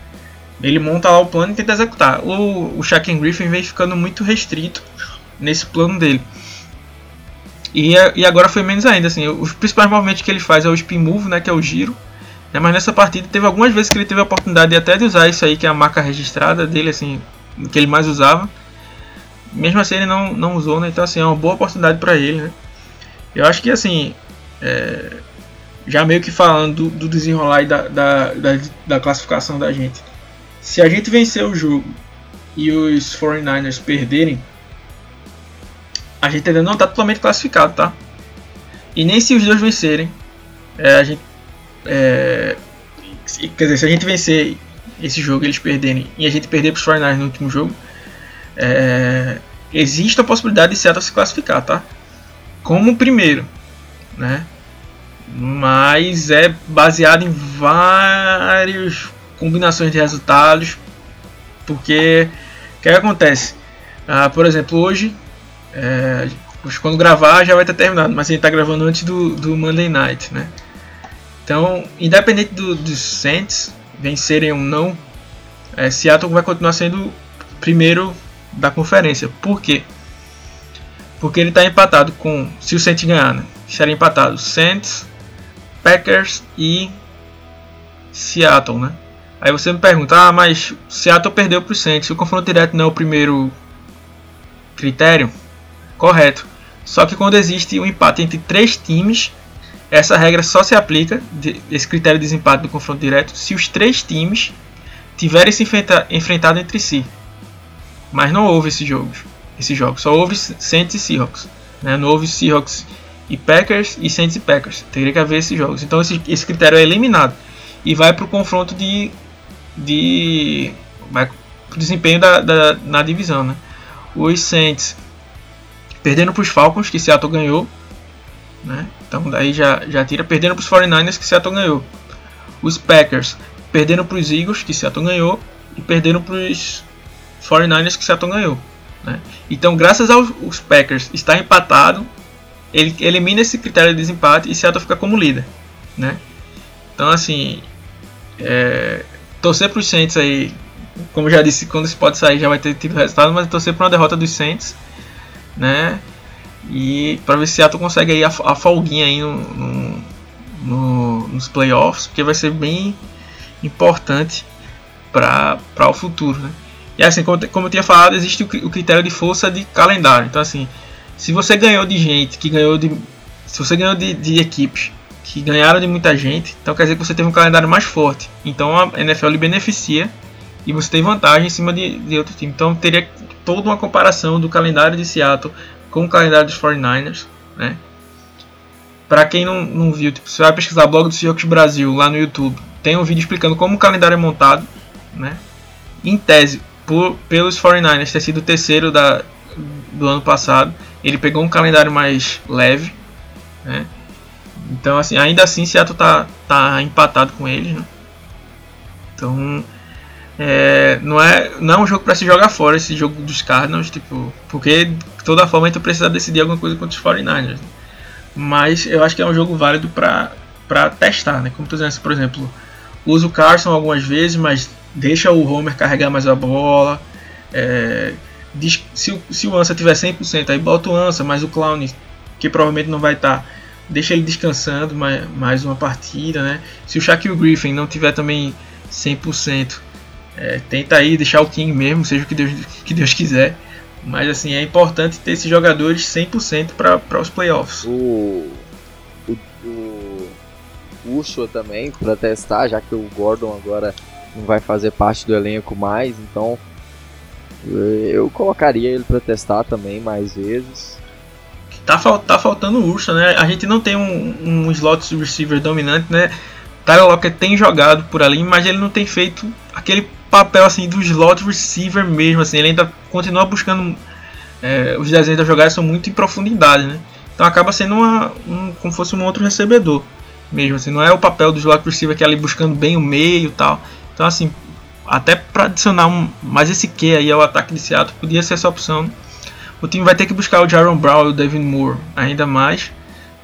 ele monta lá o plano e tenta executar. O, o Shaquem Griffin vem ficando muito restrito nesse plano dele. E, e agora foi menos ainda, assim, os principais movimentos que ele faz é o spin move, né, que é o giro. Né, mas nessa partida teve algumas vezes que ele teve a oportunidade até de usar isso aí, que é a marca registrada dele, assim, que ele mais usava. Mesmo assim ele não, não usou, né, então assim, é uma boa oportunidade para ele, né. Eu acho que assim, é, já meio que falando do, do desenrolar da, da, da, da classificação da gente. Se a gente vencer o jogo e os 49ers perderem, a gente ainda não está totalmente classificado, tá? E nem se os dois vencerem, é, a gente. É, quer dizer, se a gente vencer esse jogo e eles perderem e a gente perder para os 49ers no último jogo, é, existe a possibilidade de Seattle se classificar, tá? Como primeiro, né? Mas é baseado em vários combinações de resultados, porque o que, acontece? Ah, por exemplo, hoje, é, quando gravar já vai ter terminado, mas gente está gravando antes do, do Monday Night, né? Então, independente do, dos Saints vencerem ou não, é, Seattle vai continuar sendo primeiro da conferência. Por quê? Porque ele está empatado com, se o Saints ganhar, né? Estaria empatado Saints, Packers e Seattle, né? Aí você me pergunta, ah, mas Seattle perdeu para o Saints, o confronto direto não é o primeiro critério? Correto. Só que quando existe um empate entre três times, essa regra só se aplica, esse critério de desempate do confronto direto, se os três times tiverem se enfrentado entre si. Mas não houve esses jogos. Esse jogo. Só houve Saints e Seahawks. Né? Não houve Seahawks e Packers e Saints e Packers. Teria que haver esses jogos. Então esse, esse critério é eliminado. E vai para o confronto de de desempenho da, da, na divisão. Né? Os Saints perdendo para os Falcons, que Seattle ganhou. Né? Então daí já, já tira. Perdendo para os 49ers, que Seattle ganhou. Os Packers perdendo para os Eagles, que Seattle ganhou. E perdendo para os 49ers, que Seattle ganhou. Né? Então, graças aos Packers estar empatado, ele elimina esse critério de desempate e Seattle fica como líder. Né? Então, assim, é, torcer para os Saints aí, como já disse, quando esse pode sair já vai ter tido resultado, mas torcer para uma derrota dos Saints, né? E para ver se Seattle consegue aí a, a folguinha aí no, no, no, nos playoffs, porque vai ser bem importante para o futuro, né? E assim, como, como eu tinha falado, existe o, o, critério de força de calendário. Então assim, se você ganhou de gente que ganhou de. Se você ganhou de, de equipes que ganharam de muita gente, então quer dizer que você teve um calendário mais forte. Então a NFL lhe beneficia e você tem vantagem em cima de, de outro time. Então teria toda uma comparação do calendário de Seattle com o calendário dos 49ers, né? Para quem não, não viu, tipo, você vai pesquisar blog do Seahawks Brasil lá no YouTube, tem um vídeo explicando como o calendário é montado, né? Em tese, por, pelos 49ers ter sido o terceiro da, do ano passado, ele pegou um calendário mais leve, né? Então, assim, ainda assim, Seattle tá, tá empatado com eles, né? Então, é, não, é, não é um jogo para se jogar fora esse jogo dos Cardinals, tipo, porque de toda forma tu precisa decidir alguma coisa contra os 49ers. Mas eu acho que é um jogo válido para testar, né? Como tu dizendo, por exemplo, usa o Carson algumas vezes, mas deixa o Homer carregar mais a bola. É, se, se o Ansa tiver 100%, aí bota o Ansa, mas o Clown, que provavelmente não vai estar, tá, deixa ele descansando mais, mais uma partida, né? Se o Shaquille Griffin não tiver também 100%, é, tenta aí deixar o King mesmo, seja o que Deus, que Deus quiser. Mas assim, é importante ter esses jogadores 100% para os playoffs. O, o, o Ursula também, para testar, já que o Gordon agora não vai fazer parte do elenco mais, então eu colocaria ele para testar também mais vezes. Tá, tá faltando o Ursa, né? A gente não tem um, um slot receiver dominante, né? Tyler Lockett tem jogado por ali, mas ele não tem feito aquele papel assim do slot receiver mesmo, assim, ele ainda continua buscando é, os desenhos da jogada são muito em profundidade, né? Então acaba sendo uma, um, como fosse um outro recebedor mesmo, assim, não é o papel do slot receiver que é ali buscando bem o meio tal. Então assim, até para adicionar um, mais esse que aí ao ataque de Seattle, podia ser essa opção. O time vai ter que buscar o Jaron Brown e o Devin Moore ainda mais.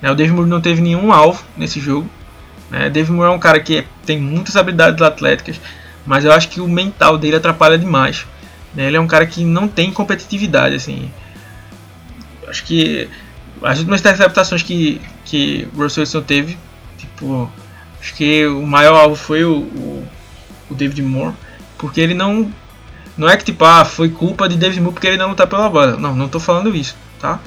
Né? O Devin Moore não teve nenhum alvo nesse jogo. Né? Devin Moore é um cara que tem muitas habilidades atléticas, mas eu acho que o mental dele atrapalha demais. Né? Ele é um cara que não tem competitividade, assim. Acho que as últimas interceptações que, que o Russell Wilson teve, tipo, acho que o maior alvo foi o, o, o, David Moore, porque ele não. Não é que tipo, ah, foi culpa de David Moore porque ele não lutar pela bola. Não, não estou falando isso, tá?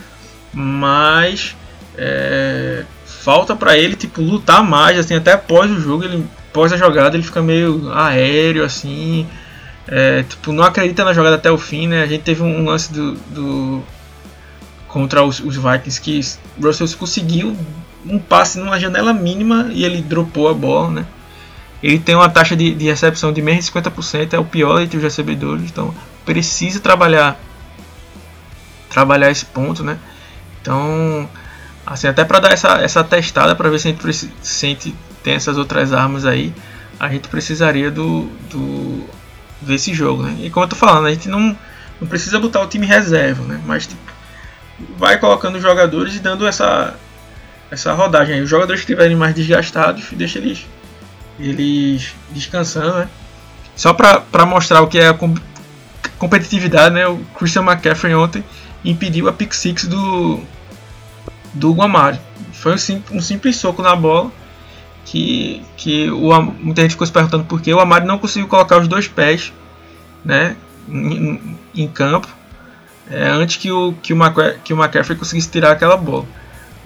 Mas é, falta para ele tipo lutar mais, assim, até após o jogo ele pós a jogada ele fica meio aéreo assim. É, tipo, não acredita na jogada até o fim, né? A gente teve um lance do, do contra os, os, Vikings que Russell conseguiu um passe numa janela mínima e ele dropou a bola, né? Ele tem uma taxa de, de recepção de menos de 50%, é o pior entre os recebedores, então precisa trabalhar trabalhar esse ponto, né? Então, assim, até para dar essa, essa testada para ver se a gente sente tem essas outras armas aí, a gente precisaria do, do desse jogo, né? E como eu tô falando, a gente não, não precisa botar o time reserva, né? Mas tipo, vai colocando os jogadores e dando essa essa rodagem aí. Os jogadores que estiverem mais desgastados, deixa eles eles descansando, né? Só para mostrar o que é a competitividade, né? O Christian McCaffrey ontem impediu a pick six do do Guamari. Foi um, sim, um simples soco na bola que, que o, muita gente ficou se perguntando por que o Amari não conseguiu colocar os dois pés né, em, em campo é, antes que o, que, o que o McCaffrey conseguisse tirar aquela bola.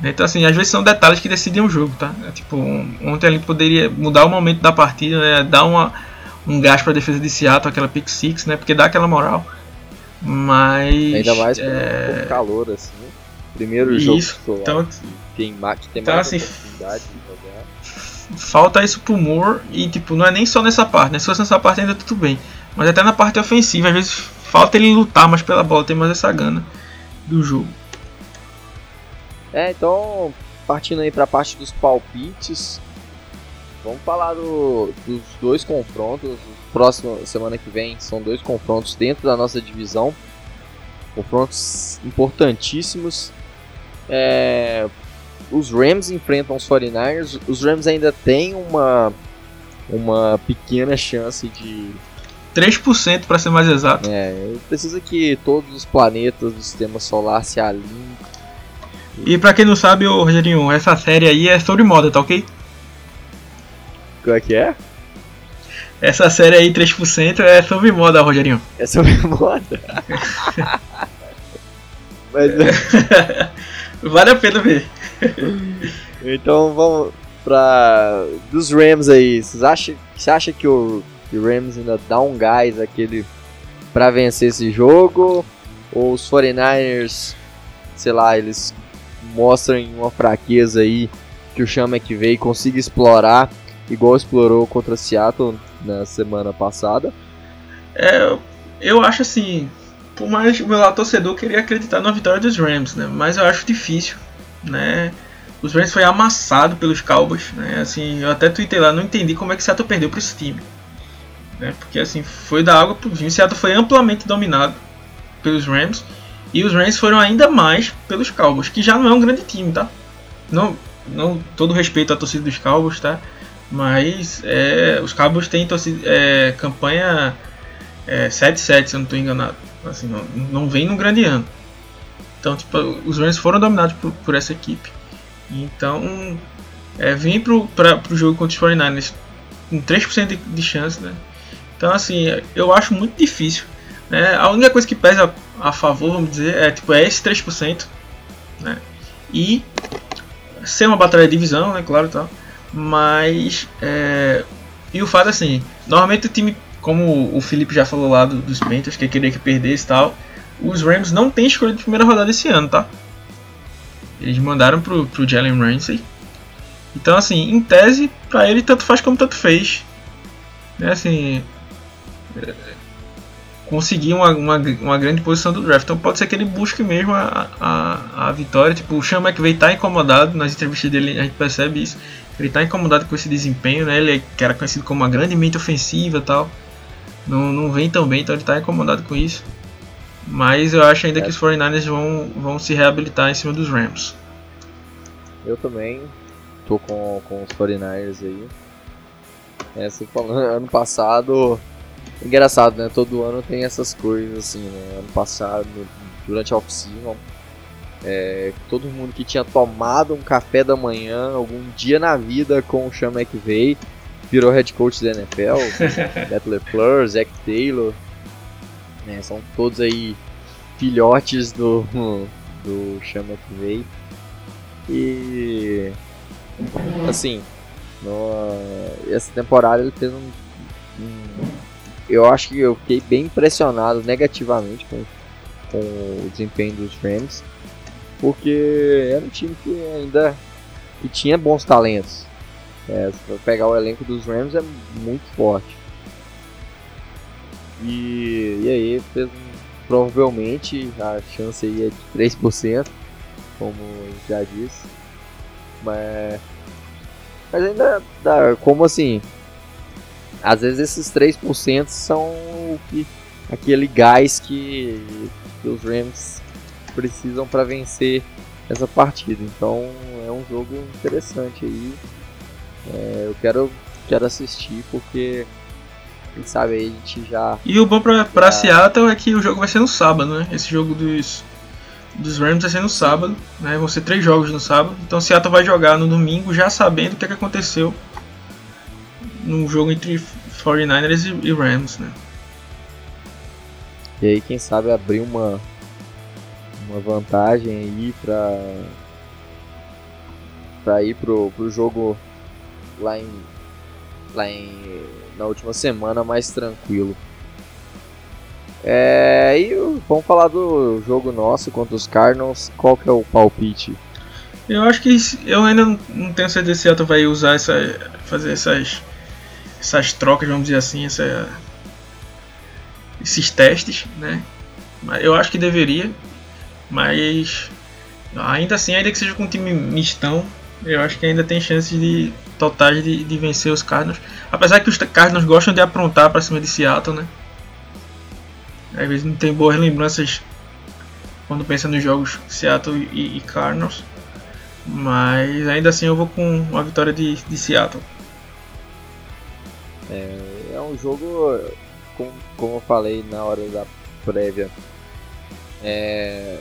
Então, assim, às vezes são detalhes que decidem o jogo, tá? É, tipo, ontem ele poderia mudar o momento da partida, né? Dar uma, um gás para a defesa de Seattle, aquela pick six, né? Porque dá aquela moral. Mas. Ainda mais é... com calor, assim. Primeiro jogo Isso, então, tem, tem então, mais assim, oportunidade de jogar falta isso pro Moore e tipo, não é nem só nessa parte, né? Se fosse nessa parte ainda tudo bem. Mas até na parte ofensiva, às vezes falta ele lutar mais pela bola, tem mais essa gana do jogo. É, então, partindo aí pra parte dos palpites, vamos falar do, dos dois confrontos. Próxima semana que vem são dois confrontos dentro da nossa divisão. confrontos importantíssimos. É, os Rams enfrentam os 49ers. Os Rams ainda têm uma, uma pequena chance de. 3% para ser mais exato. É, precisa que todos os planetas do sistema solar se alinhem. E para quem não sabe, ô Rogerinho, essa série aí é sobre moda, tá ok? Como é que é? Essa série aí, 3%, é sobre moda, Rogerinho. É sobre moda. Mas, vale a pena ver. então vamos pra. Dos Rams aí. Vocês acham, você acha que o, que o Rams ainda dá um gás aquele pra vencer esse jogo? Ou os 49ers, sei lá, eles mostram uma fraqueza aí que o Chama que veio consiga explorar, igual explorou contra Seattle na semana passada? É, eu acho assim, por mais o meu torcedor queria acreditar na vitória dos Rams, né? Mas eu acho difícil, né? Os Rams foi amassado pelos Cowboys, né? Assim, eu até tuitei lá, não entendi como é que Seattle perdeu para esse time, né? Porque assim, foi da água pro vinho. Seattle foi amplamente dominado pelos Rams e os Rams foram ainda mais pelos Cowboys, que já não é um grande time, tá? Não, não todo respeito à torcida dos Cowboys, tá? Mas é, os Cowboys têm torcida, é, campanha é, 7-7, se eu não estou enganado. Assim, não, não vem num grande ano. Então, tipo, os Rams foram dominados por, por essa equipe. Então, é, vim para o jogo contra os 49ers com 3% de, de chance, né? Então, assim, eu acho muito difícil. Né? A única coisa que pesa a favor, vamos dizer, é, tipo, é esse 3%. Né? E ser uma batalha de divisão, né? Claro, tal. Mas, é, e o fato, assim, normalmente o time como o Felipe já falou lá do, dos Panthers, que queria que perdesse e tal, os Rams não tem escolha de primeira rodada esse ano, tá? Eles mandaram pro, pro Jalen Ramsey. Então, assim, em tese, pra ele tanto faz como tanto fez. Né, assim, é, conseguir uma, uma, uma, grande posição do draft. Então pode ser que ele busque mesmo a, a, a vitória. Tipo, o Sean McVay tá incomodado, nas entrevistas dele a gente percebe isso. Ele tá incomodado com esse desempenho, né? Ele que era conhecido como uma grande mente ofensiva e tal não, não vem tão bem, então ele está incomodado com isso. Mas eu acho ainda é. que os 49ers vão, vão se reabilitar em cima dos Rams. Eu também tô com, com os 49ers aí. É, falando, ano passado. Engraçado, né? Todo ano tem essas coisas assim, né? Ano passado, durante a off-season, é, todo mundo que tinha tomado um café da manhã algum dia na vida com o Sean McVay virou head coach da NFL, Matt LeFleur, Zach Taylor, né, são todos aí filhotes do, do que veio. E assim, no, essa temporada ele fez um, um, Eu acho que eu fiquei bem impressionado negativamente com, com o desempenho dos Rams, porque era um time que ainda que tinha bons talentos. É, pegar o elenco dos Rams é muito forte. E, e aí provavelmente a chance aí é de 3%, como já disse. Mas, mas ainda dá, como assim? Às vezes esses 3% são o que, aquele gás que, que os Rams precisam para vencer essa partida. Então é um jogo interessante aí. É, eu quero, quero assistir porque quem sabe aí a gente já. E o bom pra, pra já... Seattle é que o jogo vai ser no sábado, né? Esse jogo dos, dos Rams vai ser no sábado, né? Vão ser três jogos no sábado. Então Seattle vai jogar no domingo já sabendo o que, é que aconteceu no jogo entre 49ers e, e Rams, né? E aí quem sabe abrir uma uma vantagem aí pra para ir pro, pro jogo lá em lá em na última semana mais tranquilo. É, e vamos falar do jogo nosso contra os Cardinals. Qual que é o palpite? Eu acho que eu ainda não tenho certeza se Seattle vai usar essa fazer essas essas trocas, vamos dizer assim, essa, esses testes, né? Eu acho que deveria, mas ainda assim, ainda que seja com um time mistão, eu acho que ainda tem chances de totais de, de vencer os Cardinals. Apesar que os Cardinals gostam de aprontar para cima de Seattle, né? Às vezes não tem boas lembranças quando pensa nos jogos Seattle e, e Cardinals. Mas ainda assim eu vou com uma vitória de, de Seattle. É, é um jogo, como, como eu falei na hora da prévia, é,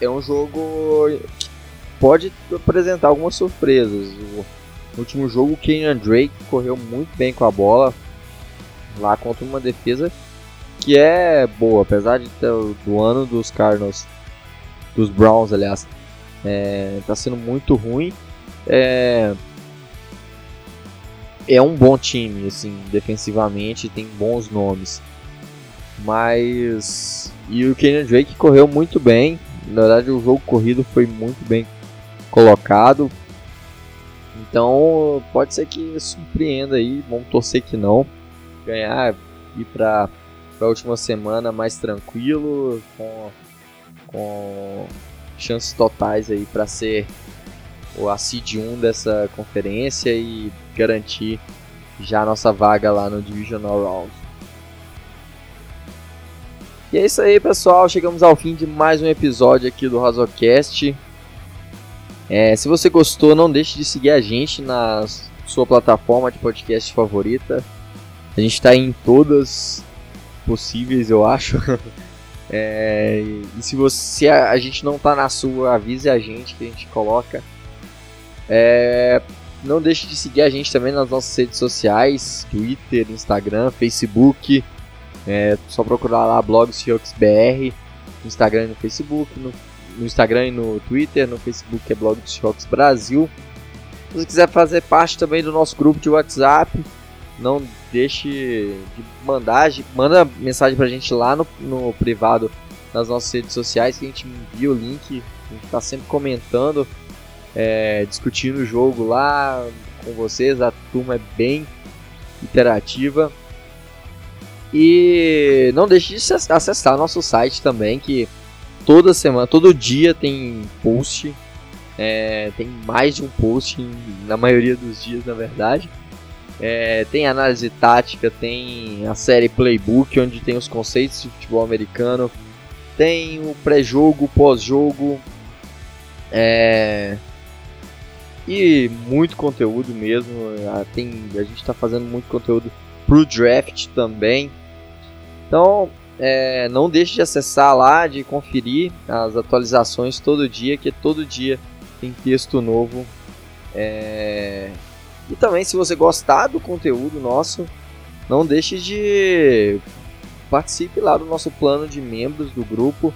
é um jogo que pode apresentar algumas surpresas. O último jogo, o Kenyan Drake correu muito bem com a bola lá contra uma defesa que é boa, apesar de ter do ano dos Cardinals, dos Browns, aliás, é, tá sendo muito ruim. É, é um bom time, assim, defensivamente, tem bons nomes. Mas. E o Kenyon Drake correu muito bem. Na verdade, o jogo corrido foi muito bem colocado. Então, pode ser que surpreenda aí. Vamos torcer que não. Ganhar, ir para a última semana mais tranquilo, com, com chances totais aí para ser a seed 1 dessa conferência e garantir já a nossa vaga lá no Divisional Round. E é isso aí, pessoal. Chegamos ao fim de mais um episódio aqui do Razocast. É, se você gostou, não deixe de seguir a gente na sua plataforma de podcast favorita. A gente está em todas possíveis, eu acho. é, e se você a, gente não tá na sua, avise a gente que a gente coloca. É, não deixe de seguir a gente também nas nossas redes sociais, Twitter, Instagram, Facebook. É só procurar lá blogs no Instagram e no Facebook, no, no, Instagram e no Twitter, no Facebook é Blog Brasil. Se você quiser fazer parte também do nosso grupo de WhatsApp, não deixe de mandar, manda mensagem pra gente lá no, no privado nas nossas redes sociais que a gente envia o link, a gente tá sempre comentando, é, discutindo o jogo lá com vocês, a turma é bem interativa. E não deixe de acessar nosso site também, que toda semana, todo dia tem post, é, tem mais de um post na maioria dos dias, na verdade. É, tem análise tática, tem a série Playbook, onde tem os conceitos de futebol americano, tem o pré-jogo, pós-jogo, é, e muito conteúdo mesmo. Tem, a gente está fazendo muito conteúdo pro draft também. Então, é, não deixe de acessar lá, de conferir as atualizações todo dia, que todo dia tem texto novo. É, e também, se você gostar do conteúdo nosso, não deixe de participe lá do nosso plano de membros do grupo.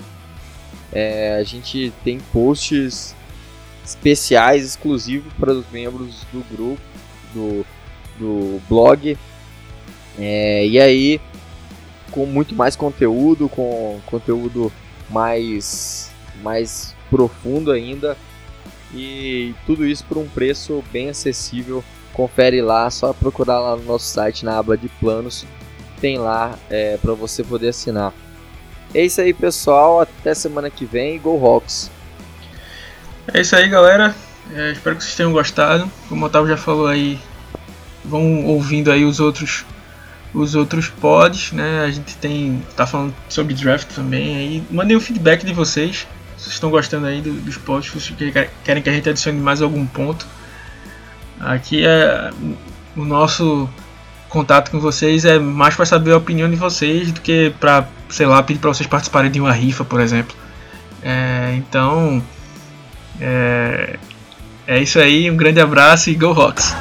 É, a gente tem posts especiais exclusivos para os membros do grupo, do, do blog. É, e aí, com muito mais conteúdo, com conteúdo mais, mais profundo ainda. E tudo isso por um preço bem acessível confere lá, só procurar lá no nosso site na aba de planos, tem lá é, para você poder assinar. É isso aí, pessoal. Até semana que vem. Go Rocks! É isso aí, galera. É, espero que vocês tenham gostado. Como o Otávio já falou aí, vão ouvindo aí os outros os outros pods, né? A gente tem tá falando sobre draft também aí. Mandem o feedback de vocês. Se vocês estão gostando aí do, dos pods, se vocês querem que a gente adicione mais algum ponto. Aqui é o nosso contato com vocês é mais para saber a opinião de vocês do que para, sei lá, pedir para vocês participarem de uma rifa, por exemplo. É, então, é, é isso aí, um grande abraço e Go Rocks!